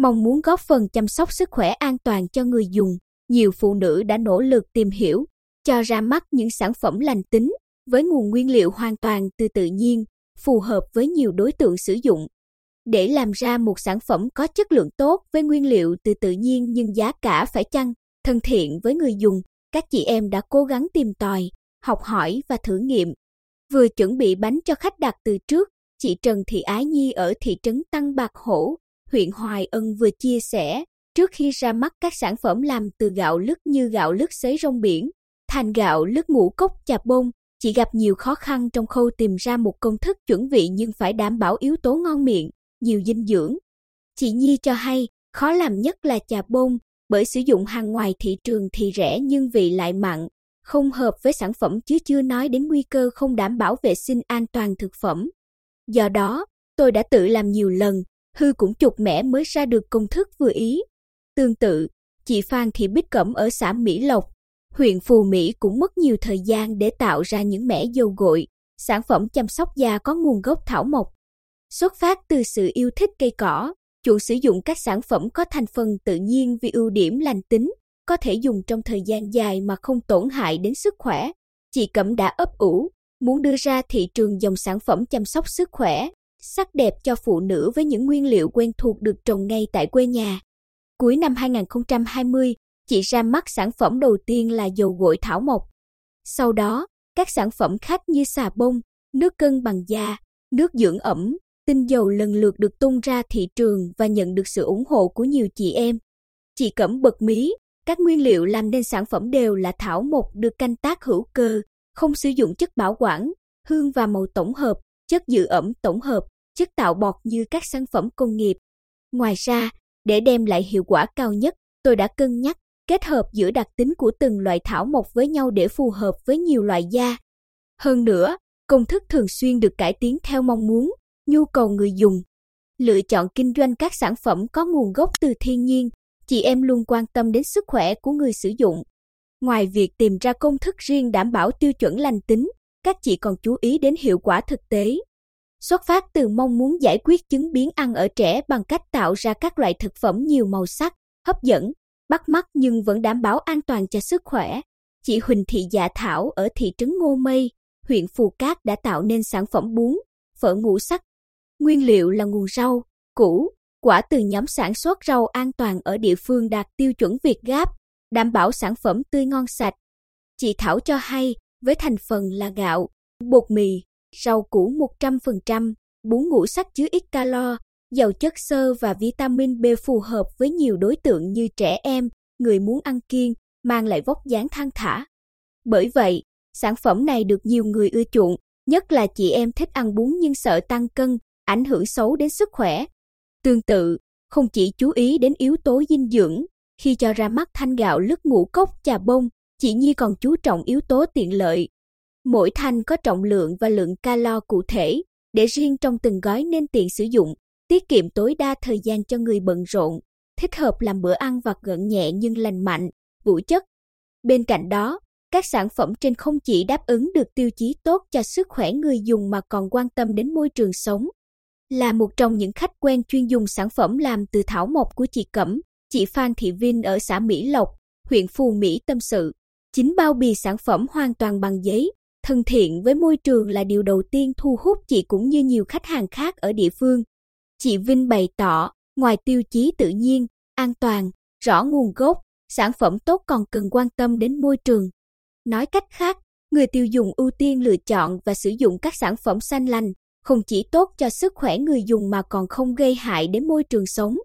Mong muốn góp phần chăm sóc sức khỏe an toàn cho người dùng, nhiều phụ nữ đã nỗ lực tìm hiểu, cho ra mắt những sản phẩm lành tính với nguồn nguyên liệu hoàn toàn từ tự nhiên, phù hợp với nhiều đối tượng sử dụng. Để làm ra một sản phẩm có chất lượng tốt với nguyên liệu từ tự nhiên nhưng giá cả phải chăng, thân thiện với người dùng, các chị em đã cố gắng tìm tòi, học hỏi và thử nghiệm. Vừa chuẩn bị bánh cho khách đặt từ trước, chị Trần Thị Ái Nhi ở thị trấn Tăng Bạc Hổ, huyện Hoài Ân vừa chia sẻ, trước khi ra mắt các sản phẩm làm từ gạo lứt như gạo lứt xấy rong biển, thành gạo lứt ngũ cốc chà bông, chị gặp nhiều khó khăn trong khâu tìm ra một công thức chuẩn vị nhưng phải đảm bảo yếu tố ngon miệng, nhiều dinh dưỡng. Chị Nhi cho hay, khó làm nhất là chà bông, bởi sử dụng hàng ngoài thị trường thì rẻ nhưng vị lại mặn, không hợp với sản phẩm chứ chưa nói đến nguy cơ không đảm bảo vệ sinh an toàn thực phẩm. Do đó, tôi đã tự làm nhiều lần, hư cũng chục mẻ mới ra được công thức vừa ý. Tương tự, chị Phan Thị Bích Cẩm ở xã Mỹ Lộc, huyện Phù Mỹ cũng mất nhiều thời gian để tạo ra những mẻ dầu gội, sản phẩm chăm sóc da có nguồn gốc thảo mộc. Xuất phát từ sự yêu thích cây cỏ, chủ sử dụng các sản phẩm có thành phần tự nhiên vì ưu điểm lành tính, có thể dùng trong thời gian dài mà không tổn hại đến sức khỏe. Chị Cẩm đã ấp ủ, muốn đưa ra thị trường dòng sản phẩm chăm sóc sức khỏe, sắc đẹp cho phụ nữ với những nguyên liệu quen thuộc được trồng ngay tại quê nhà. Cuối năm 2020, chị ra mắt sản phẩm đầu tiên là dầu gội thảo mộc. Sau đó, các sản phẩm khác như xà bông, nước cân bằng da, nước dưỡng ẩm, tinh dầu lần lượt được tung ra thị trường và nhận được sự ủng hộ của nhiều chị em. Chị Cẩm bật mí, các nguyên liệu làm nên sản phẩm đều là thảo mộc được canh tác hữu cơ, không sử dụng chất bảo quản, hương và màu tổng hợp, chất giữ ẩm tổng hợp, chất tạo bọt như các sản phẩm công nghiệp. Ngoài ra, để đem lại hiệu quả cao nhất, tôi đã cân nhắc kết hợp giữa đặc tính của từng loại thảo mộc với nhau để phù hợp với nhiều loại da. Hơn nữa, công thức thường xuyên được cải tiến theo mong muốn, nhu cầu người dùng. Lựa chọn kinh doanh các sản phẩm có nguồn gốc từ thiên nhiên, chị em luôn quan tâm đến sức khỏe của người sử dụng. Ngoài việc tìm ra công thức riêng đảm bảo tiêu chuẩn lành tính, các chị còn chú ý đến hiệu quả thực tế. Xuất phát từ mong muốn giải quyết chứng biến ăn ở trẻ bằng cách tạo ra các loại thực phẩm nhiều màu sắc, hấp dẫn, bắt mắt nhưng vẫn đảm bảo an toàn cho sức khỏe. Chị Huỳnh Thị Dạ Thảo ở thị trấn Ngô Mây, huyện Phù Cát đã tạo nên sản phẩm bún, phở ngũ sắc. Nguyên liệu là nguồn rau, củ, quả từ nhóm sản xuất rau an toàn ở địa phương đạt tiêu chuẩn Việt Gáp, đảm bảo sản phẩm tươi ngon sạch. Chị Thảo cho hay, với thành phần là gạo, bột mì, rau củ 100%, bún ngũ sắc chứa ít calo, giàu chất xơ và vitamin B phù hợp với nhiều đối tượng như trẻ em, người muốn ăn kiêng, mang lại vóc dáng thăng thả. Bởi vậy, sản phẩm này được nhiều người ưa chuộng, nhất là chị em thích ăn bún nhưng sợ tăng cân, ảnh hưởng xấu đến sức khỏe. Tương tự, không chỉ chú ý đến yếu tố dinh dưỡng, khi cho ra mắt thanh gạo lứt ngũ cốc trà bông, chị Nhi còn chú trọng yếu tố tiện lợi. Mỗi thanh có trọng lượng và lượng calo cụ thể, để riêng trong từng gói nên tiện sử dụng, tiết kiệm tối đa thời gian cho người bận rộn, thích hợp làm bữa ăn vặt gợn nhẹ nhưng lành mạnh, vũ chất. Bên cạnh đó, các sản phẩm trên không chỉ đáp ứng được tiêu chí tốt cho sức khỏe người dùng mà còn quan tâm đến môi trường sống. Là một trong những khách quen chuyên dùng sản phẩm làm từ thảo mộc của chị Cẩm, chị Phan Thị Vinh ở xã Mỹ Lộc, huyện Phù Mỹ tâm sự. Chính bao bì sản phẩm hoàn toàn bằng giấy, thân thiện với môi trường là điều đầu tiên thu hút chị cũng như nhiều khách hàng khác ở địa phương. Chị Vinh bày tỏ, ngoài tiêu chí tự nhiên, an toàn, rõ nguồn gốc, sản phẩm tốt còn cần quan tâm đến môi trường. Nói cách khác, người tiêu dùng ưu tiên lựa chọn và sử dụng các sản phẩm xanh lành, không chỉ tốt cho sức khỏe người dùng mà còn không gây hại đến môi trường sống.